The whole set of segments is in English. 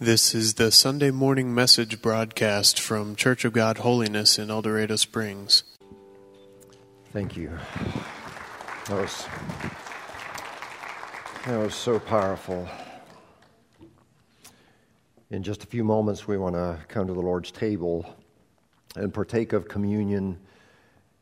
This is the Sunday morning message broadcast from Church of God Holiness in El Dorado Springs. Thank you. That was, that was so powerful. In just a few moments, we want to come to the Lord's table and partake of communion.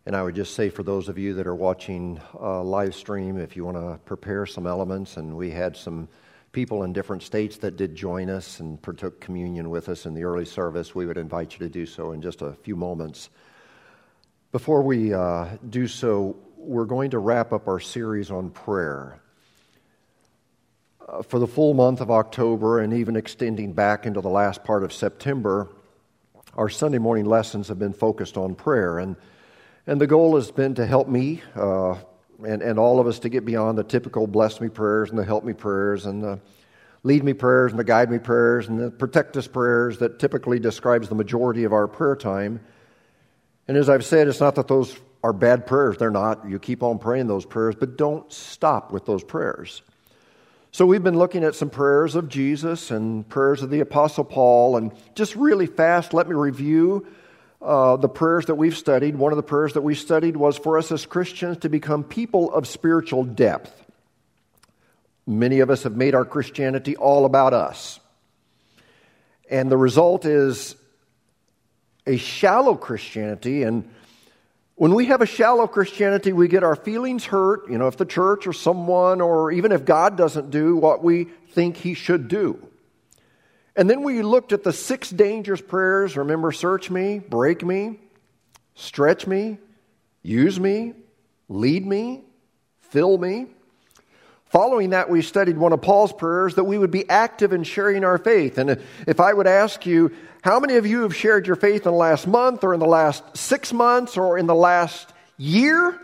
And I would just say for those of you that are watching uh, live stream, if you want to prepare some elements, and we had some people in different states that did join us and partook communion with us in the early service, we would invite you to do so in just a few moments. Before we uh, do so, we're going to wrap up our series on prayer. Uh, for the full month of October and even extending back into the last part of September, our Sunday morning lessons have been focused on prayer. And, and the goal has been to help me uh, and, and all of us to get beyond the typical bless me prayers and the help me prayers and the lead me prayers and the guide me prayers and the protect us prayers that typically describes the majority of our prayer time. And as I've said, it's not that those are bad prayers. They're not. You keep on praying those prayers, but don't stop with those prayers. So we've been looking at some prayers of Jesus and prayers of the Apostle Paul. And just really fast, let me review uh, the prayers that we've studied, one of the prayers that we studied was for us as Christians to become people of spiritual depth. Many of us have made our Christianity all about us. And the result is a shallow Christianity. And when we have a shallow Christianity, we get our feelings hurt, you know, if the church or someone or even if God doesn't do what we think he should do. And then we looked at the six dangerous prayers. Remember, search me, break me, stretch me, use me, lead me, fill me. Following that, we studied one of Paul's prayers that we would be active in sharing our faith. And if I would ask you, how many of you have shared your faith in the last month or in the last six months or in the last year?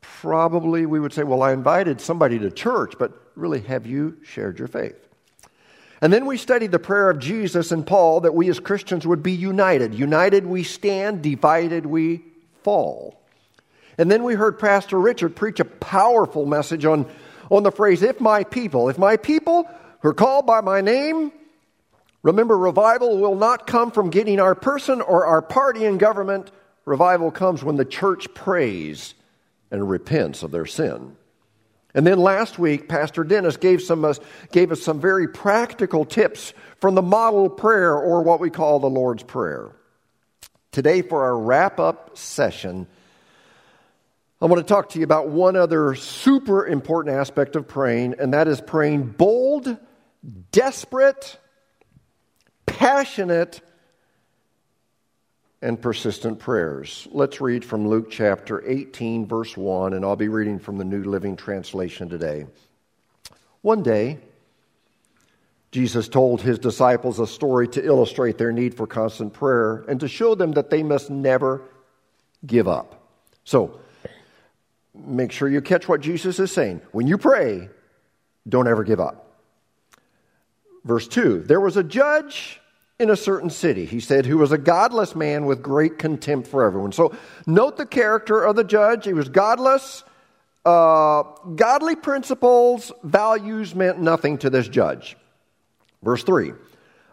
Probably we would say, well, I invited somebody to church, but really, have you shared your faith? And then we studied the prayer of Jesus and Paul that we as Christians would be united. United we stand, divided we fall. And then we heard Pastor Richard preach a powerful message on, on the phrase, if my people, if my people who are called by my name, remember, revival will not come from getting our person or our party in government. Revival comes when the church prays and repents of their sin. And then last week, Pastor Dennis gave, some, uh, gave us some very practical tips from the model prayer, or what we call the Lord's Prayer. Today, for our wrap up session, I want to talk to you about one other super important aspect of praying, and that is praying bold, desperate, passionate, and persistent prayers. Let's read from Luke chapter 18, verse 1, and I'll be reading from the New Living Translation today. One day, Jesus told his disciples a story to illustrate their need for constant prayer and to show them that they must never give up. So, make sure you catch what Jesus is saying. When you pray, don't ever give up. Verse 2 There was a judge in a certain city, he said, who was a godless man with great contempt for everyone. So note the character of the judge. He was godless. Uh, godly principles, values meant nothing to this judge. Verse 3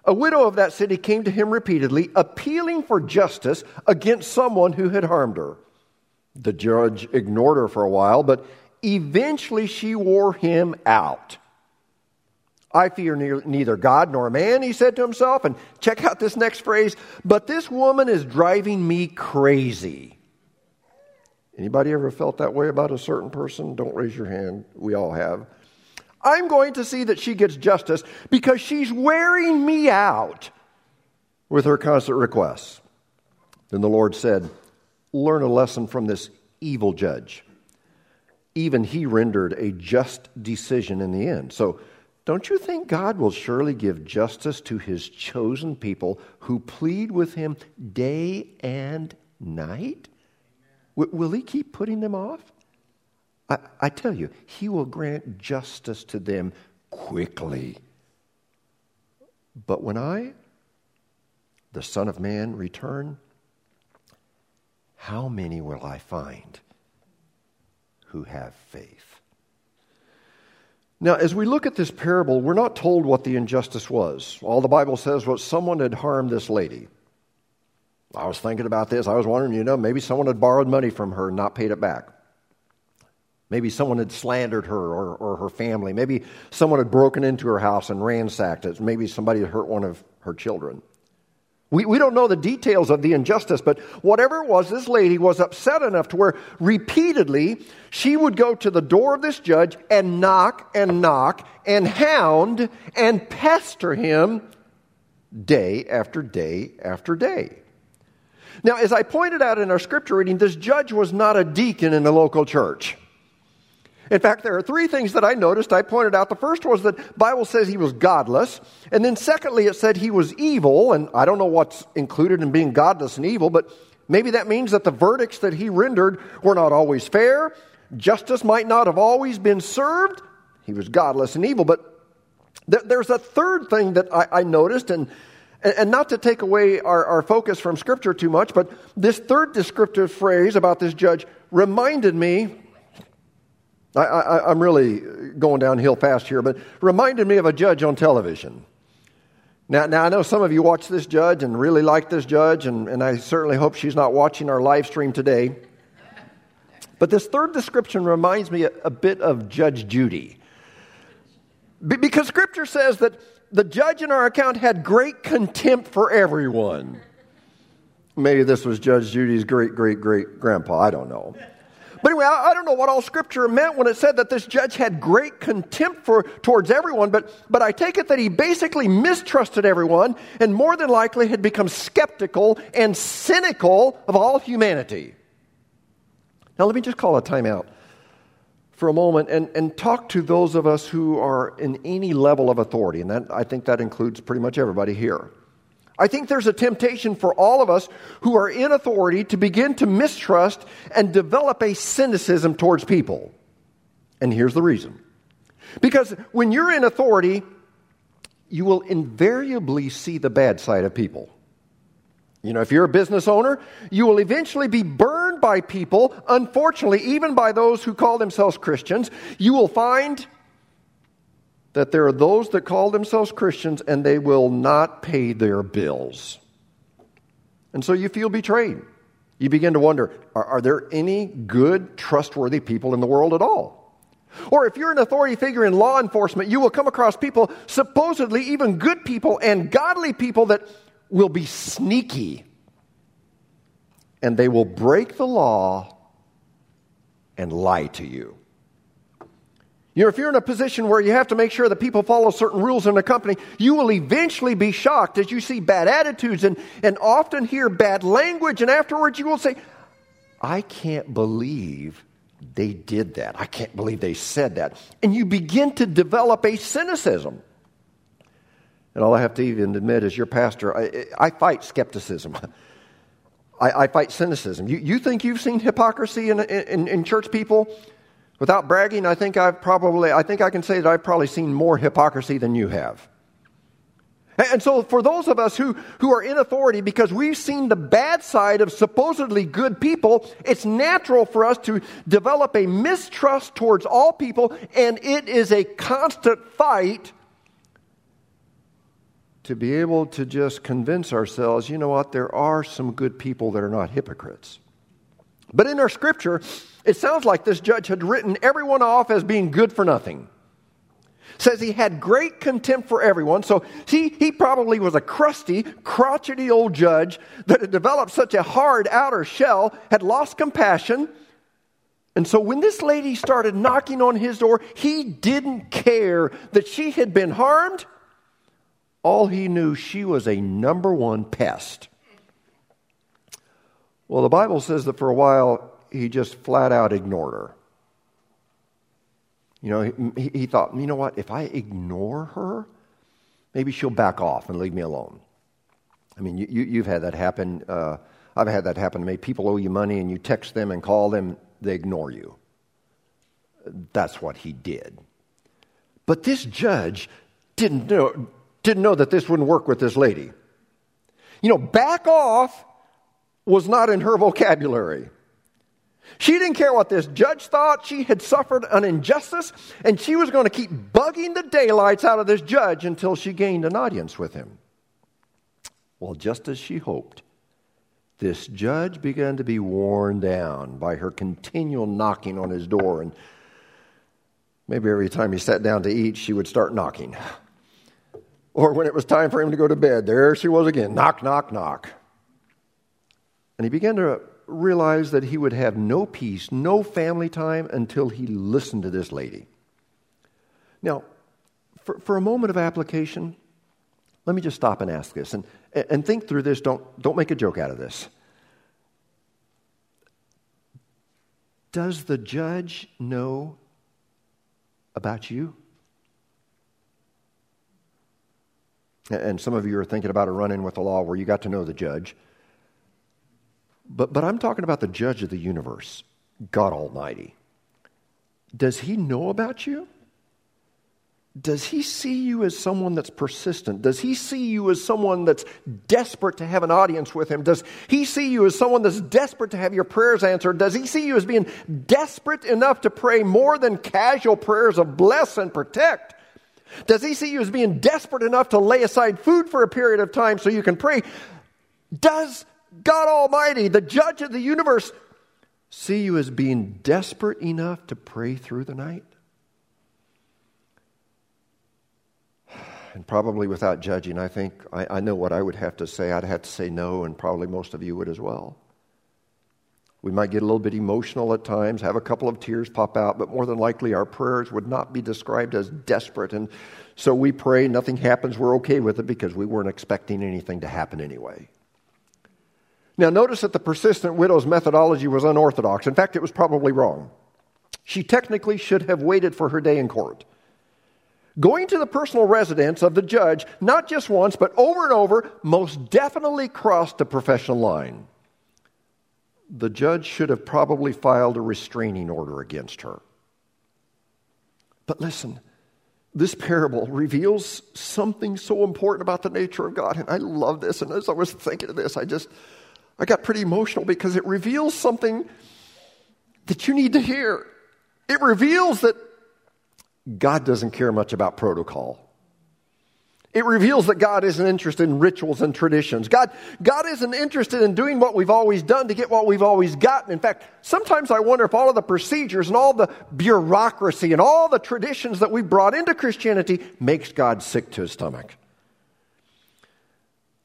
A widow of that city came to him repeatedly, appealing for justice against someone who had harmed her. The judge ignored her for a while, but eventually she wore him out. I fear neither God nor man, he said to himself. And check out this next phrase, but this woman is driving me crazy. Anybody ever felt that way about a certain person? Don't raise your hand. We all have. I'm going to see that she gets justice because she's wearing me out with her constant requests. Then the Lord said, Learn a lesson from this evil judge. Even he rendered a just decision in the end. So, don't you think God will surely give justice to his chosen people who plead with him day and night? W- will he keep putting them off? I, I tell you, he will grant justice to them quickly. But when I, the Son of Man, return, how many will I find who have faith? Now, as we look at this parable, we're not told what the injustice was. All the Bible says was someone had harmed this lady. I was thinking about this. I was wondering, you know, maybe someone had borrowed money from her and not paid it back. Maybe someone had slandered her or, or her family. Maybe someone had broken into her house and ransacked it. Maybe somebody had hurt one of her children. We, we don't know the details of the injustice, but whatever it was, this lady was upset enough to where repeatedly she would go to the door of this judge and knock and knock and hound and pester him day after day after day. Now, as I pointed out in our scripture reading, this judge was not a deacon in the local church. In fact, there are three things that I noticed. I pointed out the first was that Bible says he was godless, and then secondly it said he was evil, and I don't know what's included in being godless and evil, but maybe that means that the verdicts that he rendered were not always fair. Justice might not have always been served. He was godless and evil, but there's a third thing that I, noticed, and and not to take away our, our, focus from Scripture too much, but this third descriptive phrase about this judge reminded me I, am really going downhill fast here, but reminded me of a judge on television. Now, now, I know some of you watch this judge and really like this judge, and, and I certainly hope she's not watching our live stream today. But this third description reminds me a, a bit of Judge Judy. Be, because Scripture says that the judge in our account had great contempt for everyone. Maybe this was Judge Judy's great great great grandpa, I don't know. But anyway, I, I, don't know what all scripture meant when it said that this judge had great contempt for, towards everyone, but, but I take it that he basically mistrusted everyone and more than likely had become skeptical and cynical of all humanity. Now, let me just call a timeout for a moment and, and talk to those of us who are in any level of authority, and that, I think that includes pretty much everybody here. I think there's a temptation for all of us who are in authority to begin to mistrust and develop a cynicism towards people. And here's the reason. Because when you're in authority, you will invariably see the bad side of people. You know, if you're a business owner, you will eventually be burned by people, unfortunately, even by those who call themselves Christians. You will find that there are those that call themselves Christians and they will not pay their bills. And so you feel betrayed. You begin to wonder are, are, there any good, trustworthy people in the world at all? Or if you're an authority figure in law enforcement, you will come across people, supposedly even good people and godly people, that will be sneaky. And they will break the law and lie to you. You know, if you're in a position where you have to make sure that people follow certain rules in a company, you will eventually be shocked as you see bad attitudes and, and often hear bad language, and afterwards you will say, I can't believe they did that. I can't believe they said that. And you begin to develop a cynicism. And all I have to even admit is your pastor, I, I fight skepticism. I, I, fight cynicism. You, you think you've seen hypocrisy in, in, in church people? Without bragging, I think I've probably, I think I can say that I've probably seen more hypocrisy than you have. And so, for those of us who, who are in authority, because we've seen the bad side of supposedly good people, it's natural for us to develop a mistrust towards all people, and it is a constant fight to be able to just convince ourselves you know what, there are some good people that are not hypocrites. But in our scripture, it sounds like this judge had written everyone off as being good for nothing. Says he had great contempt for everyone, so he, he probably was a crusty, crotchety old judge that had developed such a hard outer shell, had lost compassion. And so when this lady started knocking on his door, he didn't care that she had been harmed. All he knew, she was a number one pest. Well, the Bible says that for a while he just flat out ignored her. You know, he, he, thought, you know what, if I ignore her, maybe she'll back off and leave me alone. I mean, you, have had that happen. Uh, I've had that happen to me. People owe you money and you text them and call them, they ignore you. That's what he did. But this judge didn't know, didn't know that this wouldn't work with this lady. You know, back off was not in her vocabulary. She didn't care what this judge thought. She had suffered an injustice, and she was going to keep bugging the daylights out of this judge until she gained an audience with him. Well, just as she hoped, this judge began to be worn down by her continual knocking on his door. And maybe every time he sat down to eat, she would start knocking. Or when it was time for him to go to bed, there she was again knock, knock, knock. And he began to realize that he would have no peace, no family time until he listened to this lady. Now, for, for a moment of application, let me just stop and ask this and, and think through this. Don't, don't make a joke out of this. Does the judge know about you? And some of you are thinking about a run in with the law where you got to know the judge. But, but I'm talking about the judge of the universe, God Almighty. Does he know about you? Does he see you as someone that's persistent? Does he see you as someone that's desperate to have an audience with him? Does he see you as someone that's desperate to have your prayers answered? Does he see you as being desperate enough to pray more than casual prayers of bless and protect? Does he see you as being desperate enough to lay aside food for a period of time so you can pray? Does God Almighty, the judge of the universe, see you as being desperate enough to pray through the night? And probably without judging, I think I, I, know what I would have to say. I'd have to say no, and probably most of you would as well. We might get a little bit emotional at times, have a couple of tears pop out, but more than likely our prayers would not be described as desperate. And so we pray, nothing happens, we're okay with it because we weren't expecting anything to happen anyway. Now, notice that the persistent widow's methodology was unorthodox. In fact, it was probably wrong. She technically should have waited for her day in court. Going to the personal residence of the judge, not just once, but over and over, most definitely crossed a professional line. The judge should have probably filed a restraining order against her. But listen, this parable reveals something so important about the nature of God. And I love this. And as I was thinking of this, I just I got pretty emotional because it reveals something that you need to hear. It reveals that God doesn't care much about protocol. It reveals that God isn't interested in rituals and traditions. God, God isn't interested in doing what we've always done to get what we've always gotten. In fact, sometimes I wonder if all of the procedures and all the bureaucracy and all the traditions that we brought into Christianity makes God sick to his stomach.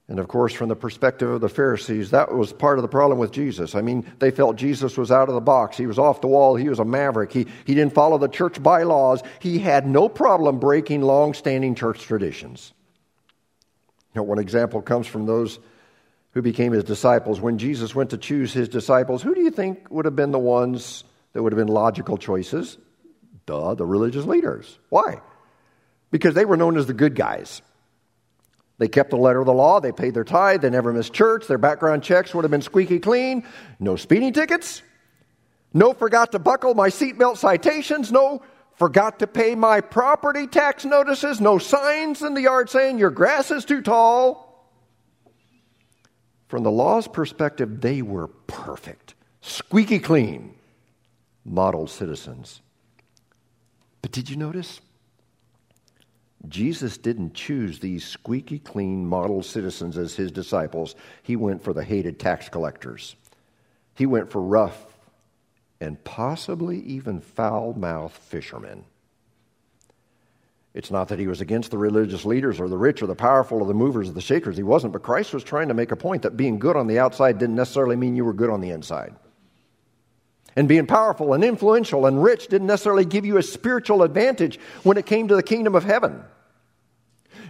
And of course, from the perspective of the Pharisees, that was part of the problem with Jesus. I mean, they felt Jesus was out of the box. He was off the wall. He was a maverick. He, he didn't follow the church bylaws. He had no problem breaking long standing church traditions. Now, one example comes from those who became his disciples. When Jesus went to choose his disciples, who do you think would have been the ones that would have been logical choices? Duh, the religious leaders. Why? Because they were known as the good guys. They kept the letter of the law. They paid their tithe. They never missed church. Their background checks would have been squeaky clean. No speeding tickets. No forgot to buckle my seatbelt citations. No forgot to pay my property tax notices. No signs in the yard saying your grass is too tall. From the law's perspective, they were perfect, squeaky clean, model citizens. But did you notice? Jesus didn't choose these squeaky clean model citizens as his disciples. He went for the hated tax collectors. He went for rough and possibly even foul mouthed fishermen. It's not that he was against the religious leaders or the rich or the powerful or the movers or the shakers. He wasn't. But Christ was trying to make a point that being good on the outside didn't necessarily mean you were good on the inside. And being powerful and influential and rich didn't necessarily give you a spiritual advantage when it came to the kingdom of heaven.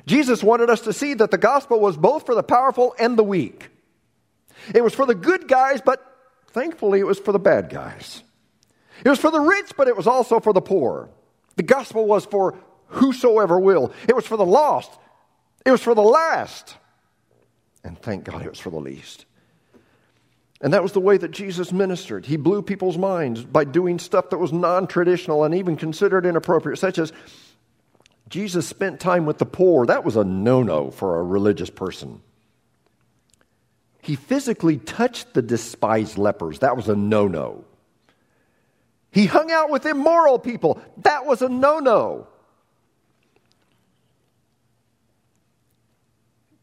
Jesus wanted us to see that the gospel was both for the powerful and the weak. It was for the good guys, but thankfully it was for the bad guys. It was for the rich, but it was also for the poor. The gospel was for whosoever will. It was for the lost. It was for the last. And thank God it was for the least. And that was the way that Jesus ministered. He blew people's minds by doing stuff that was non traditional and even considered inappropriate, such as Jesus spent time with the poor. That was a no no for a religious person. He physically touched the despised lepers. That was a no no. He hung out with immoral people. That was a no no.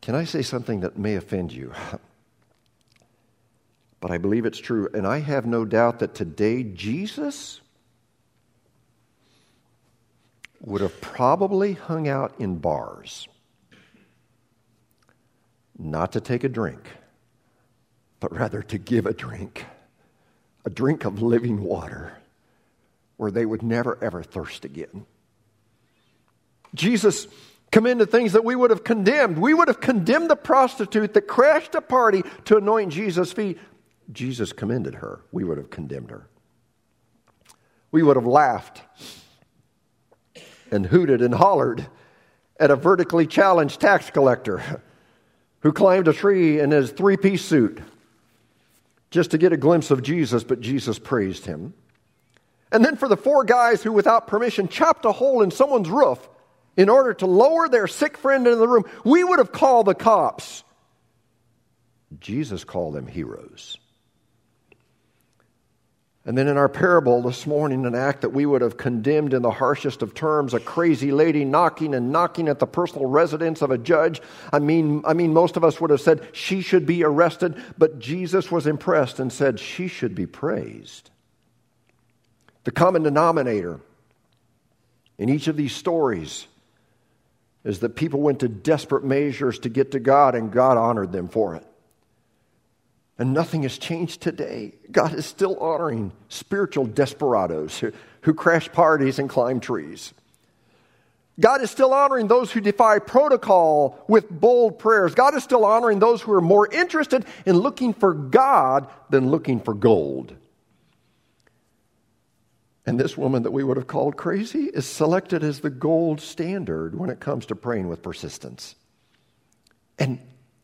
Can I say something that may offend you? but I believe it's true. And I have no doubt that today Jesus would have probably hung out in bars, not to take a drink, but rather to give a drink, a drink of living water, where they would never ever thirst again. Jesus commended things that we would have condemned. We would have condemned the prostitute that crashed a party to anoint Jesus' feet. Jesus commended her. We would have condemned her. We would have laughed and hooted and hollered at a vertically challenged tax collector who climbed a tree in his three piece suit just to get a glimpse of Jesus, but Jesus praised him. And then for the four guys who, without permission, chopped a hole in someone's roof in order to lower their sick friend into the room, we would have called the cops. Jesus called them heroes. And then in our parable this morning, an act that we would have condemned in the harshest of terms, a crazy lady knocking and knocking at the personal residence of a judge. I mean, I mean, most of us would have said she should be arrested, but Jesus was impressed and said she should be praised. The common denominator in each of these stories is that people went to desperate measures to get to God, and God honored them for it. And nothing has changed today. God is still honoring spiritual desperados who, who crash parties and climb trees. God is still honoring those who defy protocol with bold prayers. God is still honoring those who are more interested in looking for God than looking for gold. And this woman that we would have called crazy is selected as the gold standard when it comes to praying with persistence. And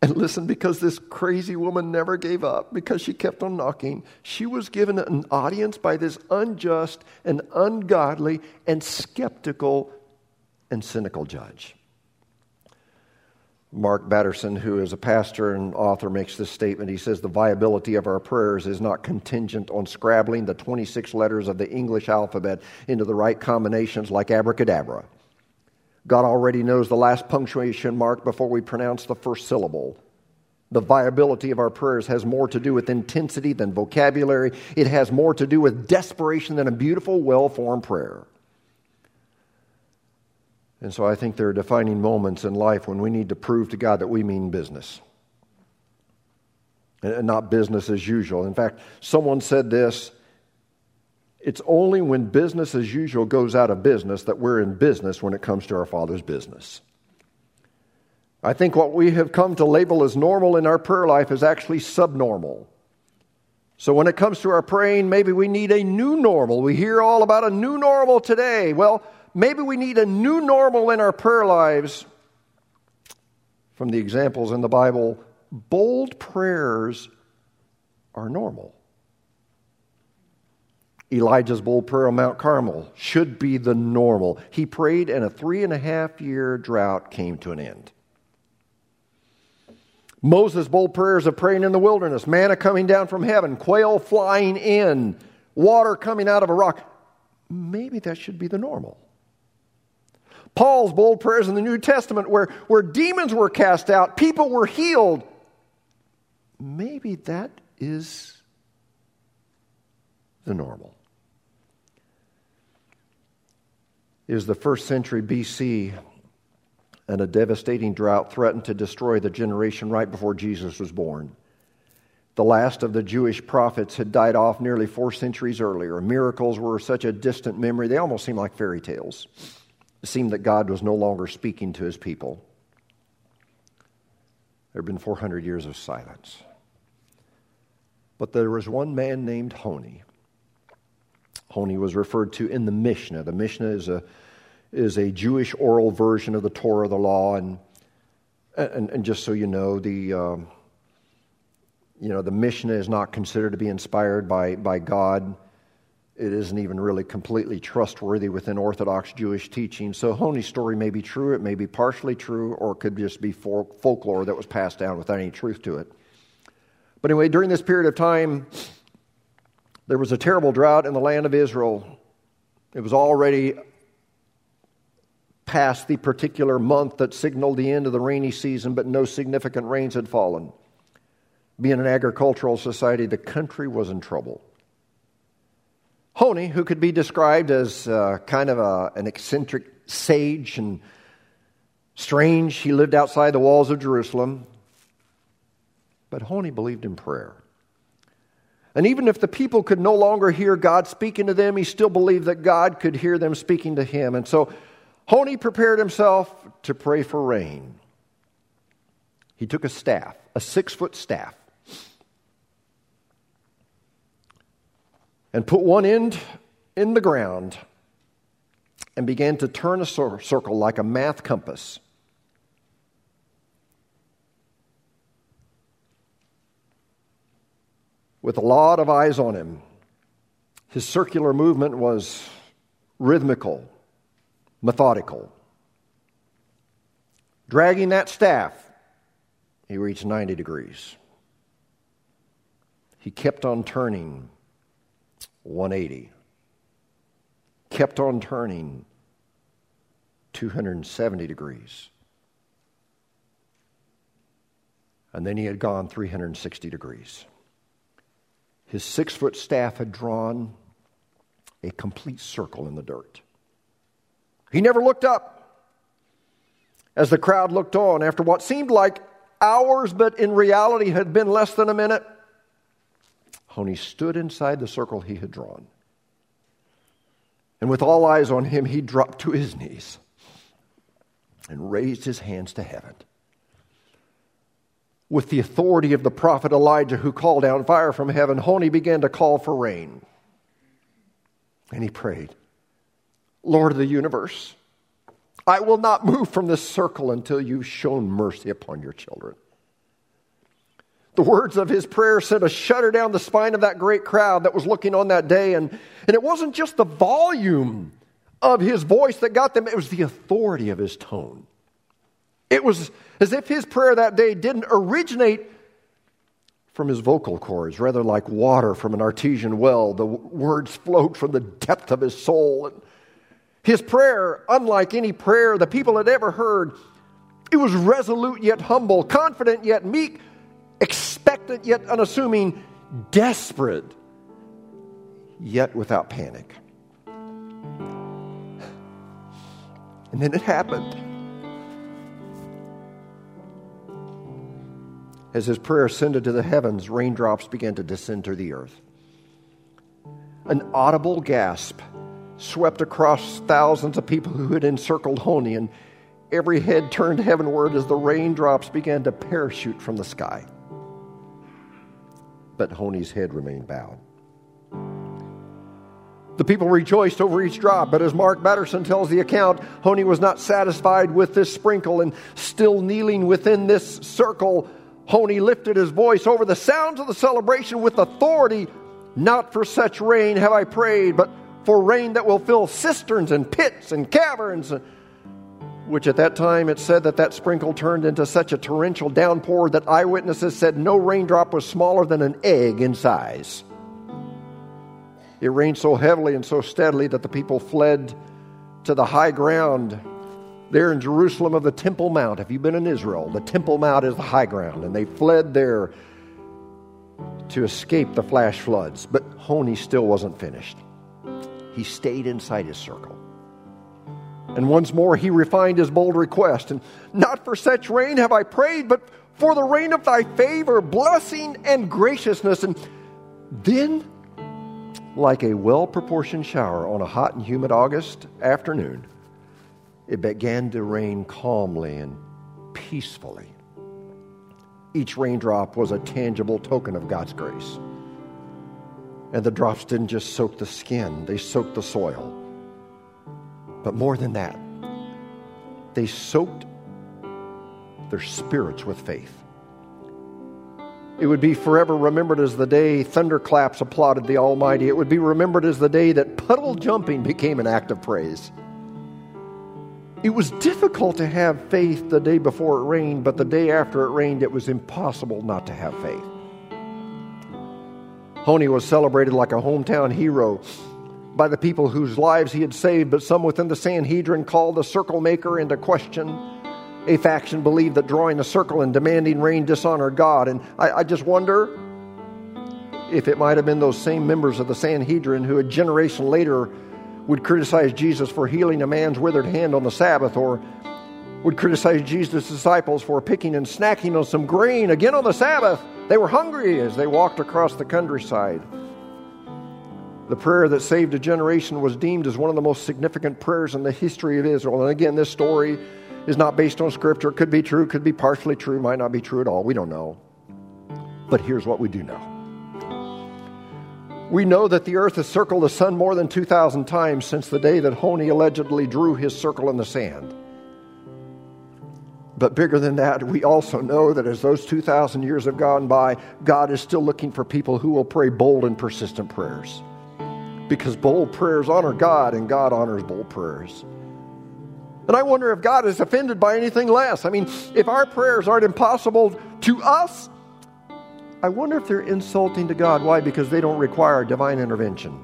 and listen, because this crazy woman never gave up, because she kept on knocking, she was given an audience by this unjust and ungodly and skeptical and cynical judge. Mark Batterson, who is a pastor and author, makes this statement. He says, The viability of our prayers is not contingent on scrabbling the 26 letters of the English alphabet into the right combinations like abracadabra. God already knows the last punctuation mark before we pronounce the first syllable. The viability of our prayers has more to do with intensity than vocabulary. It has more to do with desperation than a beautiful, well formed prayer. And so I think there are defining moments in life when we need to prove to God that we mean business and not business as usual. In fact, someone said this it's only when business as usual goes out of business that we're in business when it comes to our Father's business. I think what we have come to label as normal in our prayer life is actually subnormal. So when it comes to our praying, maybe we need a new normal. We hear all about a new normal today. Well, maybe we need a new normal in our prayer lives. From the examples in the Bible, bold prayers are normal. Elijah's bold prayer on Mount Carmel should be the normal. He prayed, and a three and a half year drought came to an end. Moses' bold prayers of praying in the wilderness, manna coming down from heaven, quail flying in, water coming out of a rock. Maybe that should be the normal. Paul's bold prayers in the New Testament, where, where demons were cast out, people were healed. Maybe that is the normal. Is the first century BC, and a devastating drought threatened to destroy the generation right before Jesus was born. The last of the Jewish prophets had died off nearly four centuries earlier. Miracles were such a distant memory, they almost seemed like fairy tales. It seemed that God was no longer speaking to his people. There had been 400 years of silence. But there was one man named Honi Honi was referred to in the Mishnah. The Mishnah is a, is a Jewish oral version of the Torah, the law, and, and, and just so you know, the, um, you know, the Mishnah is not considered to be inspired by, by God. It isn't even really completely trustworthy within Orthodox Jewish teaching. So Honi's story may be true, it may be partially true, or it could just be folklore that was passed down without any truth to it. But anyway, during this period of time, There was a terrible drought in the land of Israel. It was already past the particular month that signaled the end of the rainy season, but no significant rains had fallen. Being an agricultural society, the country was in trouble. Honi, who could be described as uh, kind of a, an eccentric sage and strange, he lived outside the walls of Jerusalem. But Honi believed in prayer. And even if the people could no longer hear God speaking to them, he still believed that God could hear them speaking to him. And so Honi prepared himself to pray for rain. He took a staff, a six foot staff, and put one end in the ground and began to turn a circle like a math compass. With a lot of eyes on him, his circular movement was rhythmical methodical. Dragging that staff, he reached 90 degrees. He kept on turning 180, kept on turning 270 degrees. And then he had gone 360 degrees. His six foot staff had drawn a complete circle in the dirt. He never looked up. As the crowd looked on, after what seemed like hours, but in reality had been less than a minute, Honi stood inside the circle he had drawn. And with all eyes on him, he dropped to his knees and raised his hands to heaven. With the authority of the prophet Elijah, who called down fire from heaven, Honi began to call for rain. And he prayed. Lord of the universe. I will not move from this circle until you've shown mercy upon your children. The words of his prayer sent a shudder down the spine of that great crowd that was looking on that day. And, and it wasn't just the volume of his voice that got them, it was the authority of his tone. It was as if his prayer that day didn't originate from his vocal cords, rather like water from an artesian well. The words flowed from the depth of his soul. And his prayer, unlike any prayer the people had ever heard, it was resolute yet humble, confident yet meek, expectant yet unassuming, desperate yet without panic. And then it happened. As his prayer ascended to the heavens, raindrops began to descend to the earth. An audible gasp swept across thousands of people who had encircled Honi, and every head turned heavenward as the raindrops began to parachute from the sky. But Honi's head remained bowed. The people rejoiced over each drop, but as Mark Batterson tells the account, Honi was not satisfied with this sprinkle, and still kneeling within this circle, Honi lifted his voice over the sounds of the celebration with authority. Not for such rain have I prayed, but for rain that will fill cisterns and pits and caverns, which at that time it said that that sprinkle turned into such a torrential downpour that eyewitnesses said no raindrop was smaller than an egg in size. It rained so heavily and so steadily that the people fled to the high ground there in Jerusalem of the Temple Mount. If you've been in Israel, the Temple Mount is the high ground, and they fled there to escape the flash floods. But Honi still wasn't finished he stayed inside his circle. And once more he refined his bold request. And not for such rain have I prayed, but for the rain of thy favor, blessing, and graciousness. And then, like a well proportioned shower on a hot and humid August afternoon, it began to rain calmly and peacefully. Each raindrop was a tangible token of God's grace. And the drops didn't just soak the skin, they soaked the soil. But more than that, they soaked their spirits with faith. It would be forever remembered as the day thunderclaps applauded the Almighty. It would be remembered as the day that puddle jumping became an act of praise. It was difficult to have faith the day before it rained, but the day after it rained, it was impossible not to have faith. Honi was celebrated like a hometown hero by the people whose lives he had saved, but some within the Sanhedrin called the circle maker into question. A faction believed that drawing a circle and demanding rain dishonored God. And I, I just wonder if it might have been those same members of the Sanhedrin who a generation later would criticize Jesus for healing a man's withered hand on the Sabbath or would criticize Jesus' disciples for picking and snacking on some grain again on the Sabbath. They were hungry as they walked across the countryside. The prayer that saved a generation was deemed as one of the most significant prayers in the history of Israel. And again, this story is not based on scripture. Could be true, could be partially true, might not be true at all. We don't know. But here's what we do know. We know that the earth has circled the sun more than 2,000 times since the day that Honi allegedly drew his circle in the sand. But bigger than that, we also know that as those 2,000 years have gone by, God is still looking for people who will pray bold and persistent prayers. Because bold prayers honor God, and God honors bold prayers. And I wonder if God is offended by anything less. I mean, if our prayers aren't impossible to us, I wonder if they're insulting to God. Why? Because they don't require divine intervention.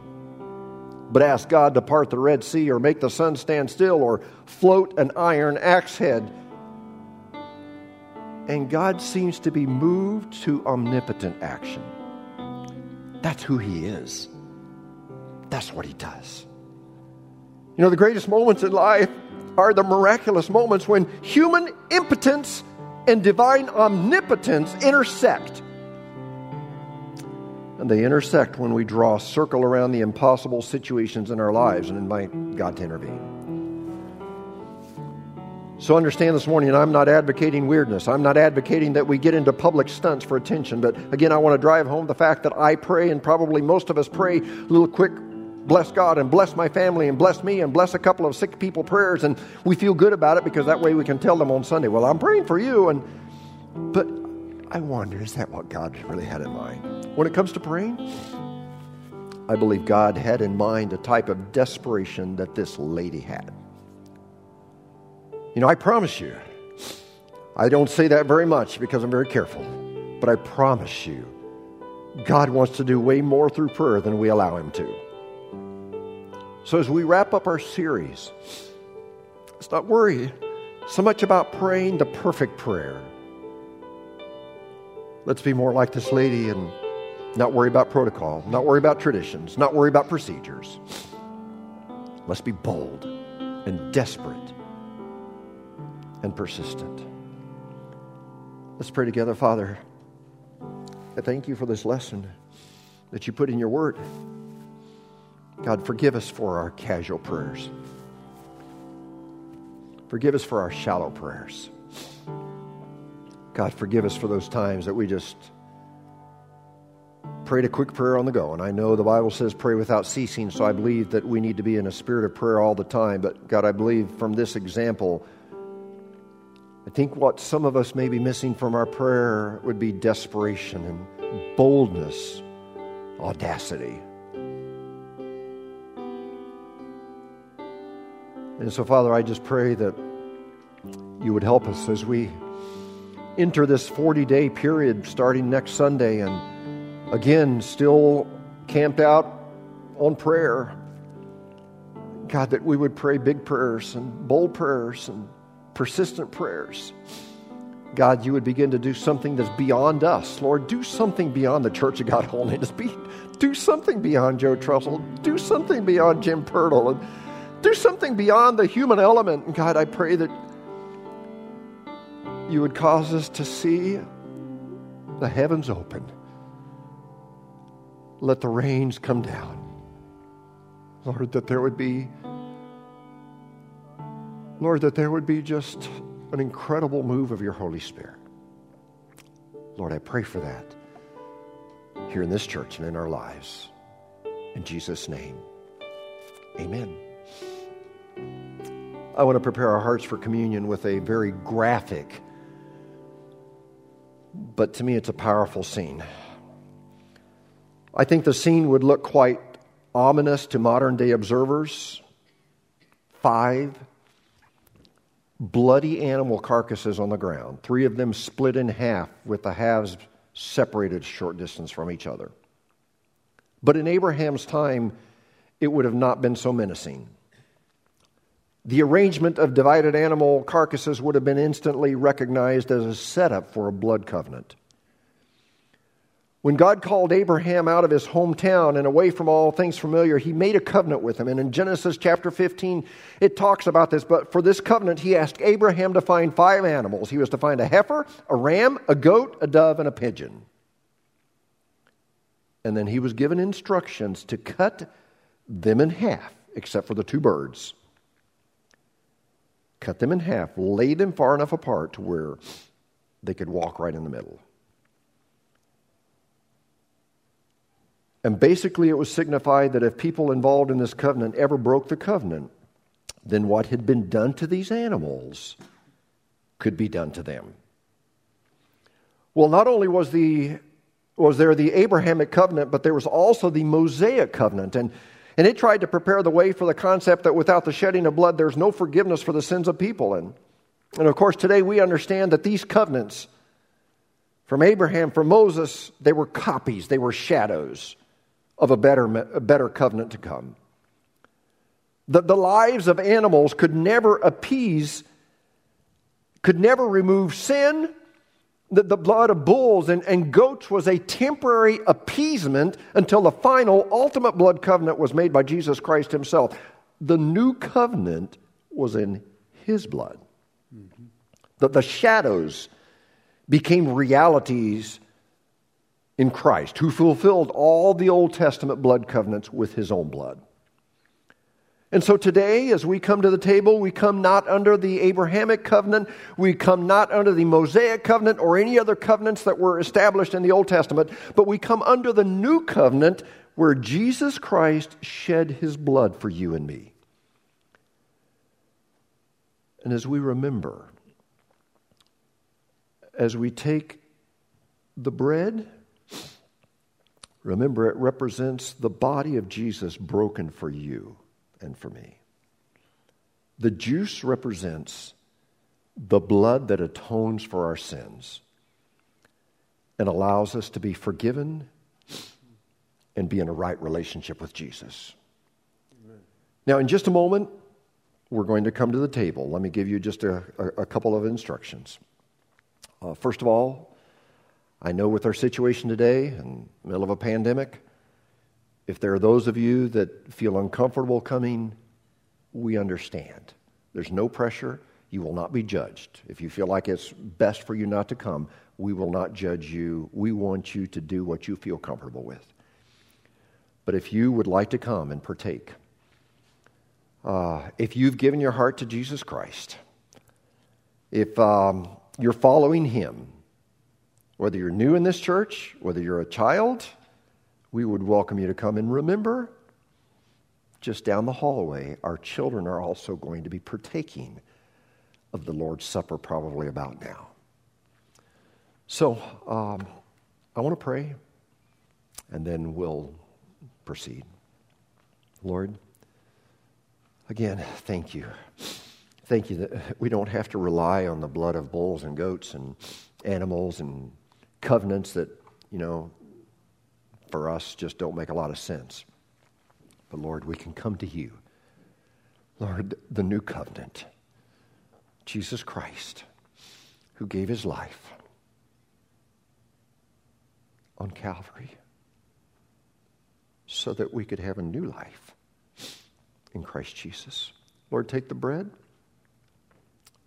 But ask God to part the Red Sea or make the sun stand still or float an iron axe head. And God seems to be moved to omnipotent action. That's who He is. That's what He does. You know, the greatest moments in life are the miraculous moments when human impotence and divine omnipotence intersect. They intersect when we draw a circle around the impossible situations in our lives and invite God to intervene. So understand this morning, I'm not advocating weirdness. I'm not advocating that we get into public stunts for attention. But again, I want to drive home the fact that I pray, and probably most of us pray a little quick bless God and bless my family and bless me and bless a couple of sick people prayers and we feel good about it because that way we can tell them on Sunday, well, I'm praying for you and but I wonder is that what God really had in mind? When it comes to praying, I believe God had in mind a type of desperation that this lady had. You know, I promise you, I don't say that very much because I'm very careful, but I promise you, God wants to do way more through prayer than we allow Him to. So, as we wrap up our series, let's not worry so much about praying the perfect prayer. Let's be more like this lady and not worry about protocol, not worry about traditions, not worry about procedures. Let's be bold and desperate and persistent. Let's pray together, Father. I thank you for this lesson that you put in your word. God, forgive us for our casual prayers. Forgive us for our shallow prayers. God, forgive us for those times that we just prayed a quick prayer on the go. And I know the Bible says pray without ceasing, so I believe that we need to be in a spirit of prayer all the time. But God, I believe from this example, I think what some of us may be missing from our prayer would be desperation and boldness, audacity. And so, Father, I just pray that you would help us as we enter this 40 day period starting next Sunday and again, still camped out on prayer. God, that we would pray big prayers and bold prayers and persistent prayers. God, you would begin to do something that's beyond us. Lord, do something beyond the Church of God Holiness. Be, do something beyond Joe Trussell. Do something beyond Jim Purtle. And do something beyond the human element. And God, I pray that you would cause us to see the heavens open. Let the rains come down. Lord, that there would be, Lord, that there would be just an incredible move of your Holy Spirit. Lord, I pray for that here in this church and in our lives. In Jesus' name, amen. I want to prepare our hearts for communion with a very graphic, but to me it's a powerful scene. I think the scene would look quite ominous to modern day observers. Five bloody animal carcasses on the ground, three of them split in half with the halves separated a short distance from each other. But in Abraham's time, it would have not been so menacing. The arrangement of divided animal carcasses would have been instantly recognized as a setup for a blood covenant. When God called Abraham out of his hometown and away from all things familiar, he made a covenant with him. And in Genesis chapter 15, it talks about this. But for this covenant, he asked Abraham to find five animals. He was to find a heifer, a ram, a goat, a dove, and a pigeon. And then he was given instructions to cut them in half, except for the two birds. Cut them in half, lay them far enough apart to where they could walk right in the middle. And basically, it was signified that if people involved in this covenant ever broke the covenant, then what had been done to these animals could be done to them. Well, not only was, the, was there the Abrahamic covenant, but there was also the Mosaic covenant. And, and it tried to prepare the way for the concept that without the shedding of blood, there's no forgiveness for the sins of people. And, and of course, today we understand that these covenants from Abraham, from Moses, they were copies, they were shadows of a better, a better covenant to come. The, the lives of animals could never appease, could never remove sin. The, the blood of bulls and, and goats was a temporary appeasement until the final, ultimate blood covenant was made by Jesus Christ Himself. The new covenant was in His blood. Mm-hmm. The, the shadows became realities in Christ, who fulfilled all the Old Testament blood covenants with his own blood. And so today, as we come to the table, we come not under the Abrahamic covenant, we come not under the Mosaic covenant or any other covenants that were established in the Old Testament, but we come under the new covenant where Jesus Christ shed his blood for you and me. And as we remember, as we take the bread, Remember, it represents the body of Jesus broken for you and for me. The juice represents the blood that atones for our sins and allows us to be forgiven and be in a right relationship with Jesus. Amen. Now, in just a moment, we're going to come to the table. Let me give you just a, a, a couple of instructions. Uh, first of all, I know with our situation today, in the middle of a pandemic, if there are those of you that feel uncomfortable coming, we understand. There's no pressure. You will not be judged. If you feel like it's best for you not to come, we will not judge you. We want you to do what you feel comfortable with. But if you would like to come and partake, uh, if you've given your heart to Jesus Christ, if um, you're following Him, whether you're new in this church, whether you're a child, we would welcome you to come and remember just down the hallway, our children are also going to be partaking of the Lord's Supper probably about now. So um, I want to pray, and then we'll proceed. Lord, again, thank you. Thank you that we don't have to rely on the blood of bulls and goats and animals and covenants that, you know, for us just don't make a lot of sense. But Lord, we can come to you. Lord, the new covenant, Jesus Christ, who gave his life on Calvary so that we could have a new life in Christ Jesus. Lord, take the bread.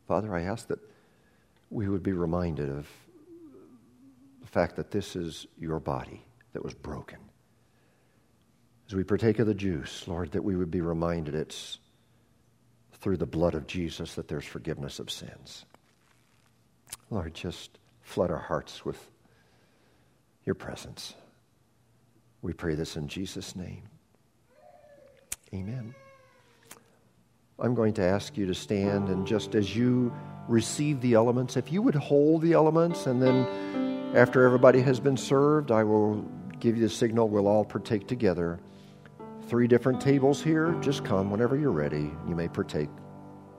Father, I ask that we would be reminded of the fact that this is your body that was broken. As we partake of the juice, Lord, that we would be reminded it's through the blood of Jesus that there's forgiveness of sins. Lord, just flood our hearts with your presence. We pray this in Jesus' name. Amen. I'm going to ask you to stand, and just as you receive the elements, if you would hold the elements and then after everybody has been served, I will give you the signal. We'll all partake together. Three different tables here. Just come whenever you're ready. You may partake.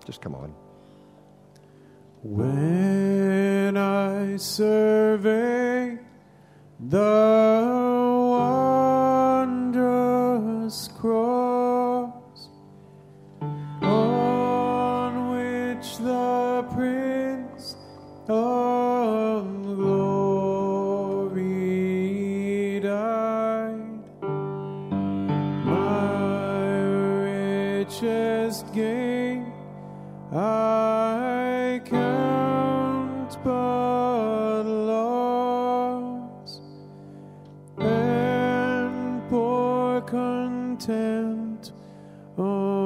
Just come on. When I survey the highest content. On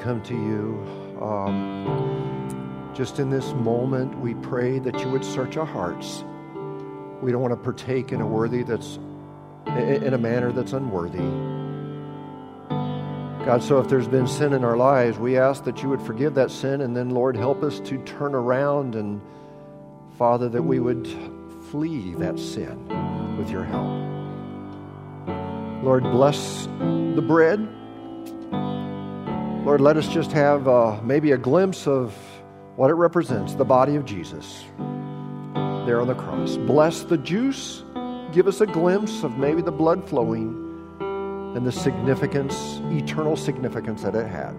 come to you. Um, just in this moment, we pray that you would search our hearts. We don't want to partake in a worthy that's in a manner that's unworthy. God, so if there's been sin in our lives, we ask that you would forgive that sin and then, Lord, help us to turn around and, Father, that we would flee that sin with your help. Lord, bless the bread. Lord, let us just have uh, maybe a glimpse of what it represents the body of Jesus there on the cross. Bless the juice. Give us a glimpse of maybe the blood flowing and the significance, eternal significance that it had.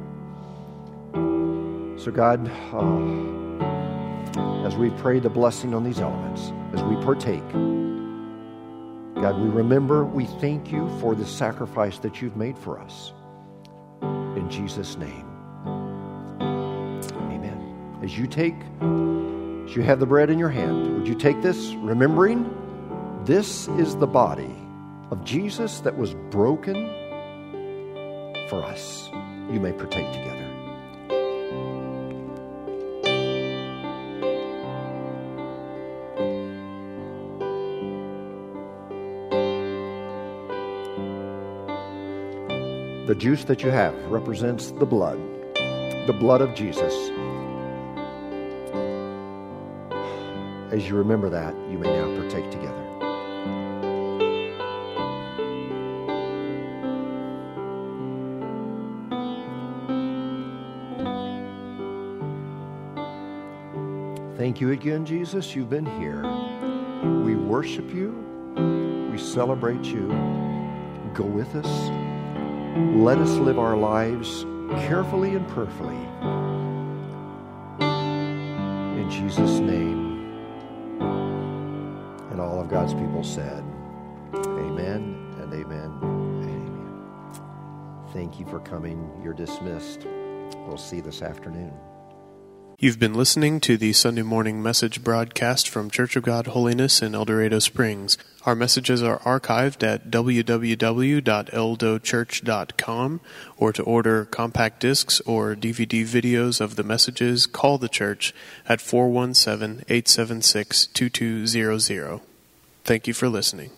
So, God, uh, as we pray the blessing on these elements, as we partake, God, we remember, we thank you for the sacrifice that you've made for us. Jesus' name. Amen. As you take, as you have the bread in your hand, would you take this, remembering this is the body of Jesus that was broken for us? You may partake together. The juice that you have represents the blood, the blood of Jesus. As you remember that, you may now partake together. Thank you again, Jesus. You've been here. We worship you. We celebrate you. Go with us. Let us live our lives carefully and prayerfully. In Jesus' name. And all of God's people said, Amen and amen and amen. Thank you for coming. You're dismissed. We'll see you this afternoon. You've been listening to the Sunday morning message broadcast from Church of God Holiness in El Dorado Springs. Our messages are archived at www.eldochurch.com, or to order compact discs or DVD videos of the messages, call the church at 417 876 2200. Thank you for listening.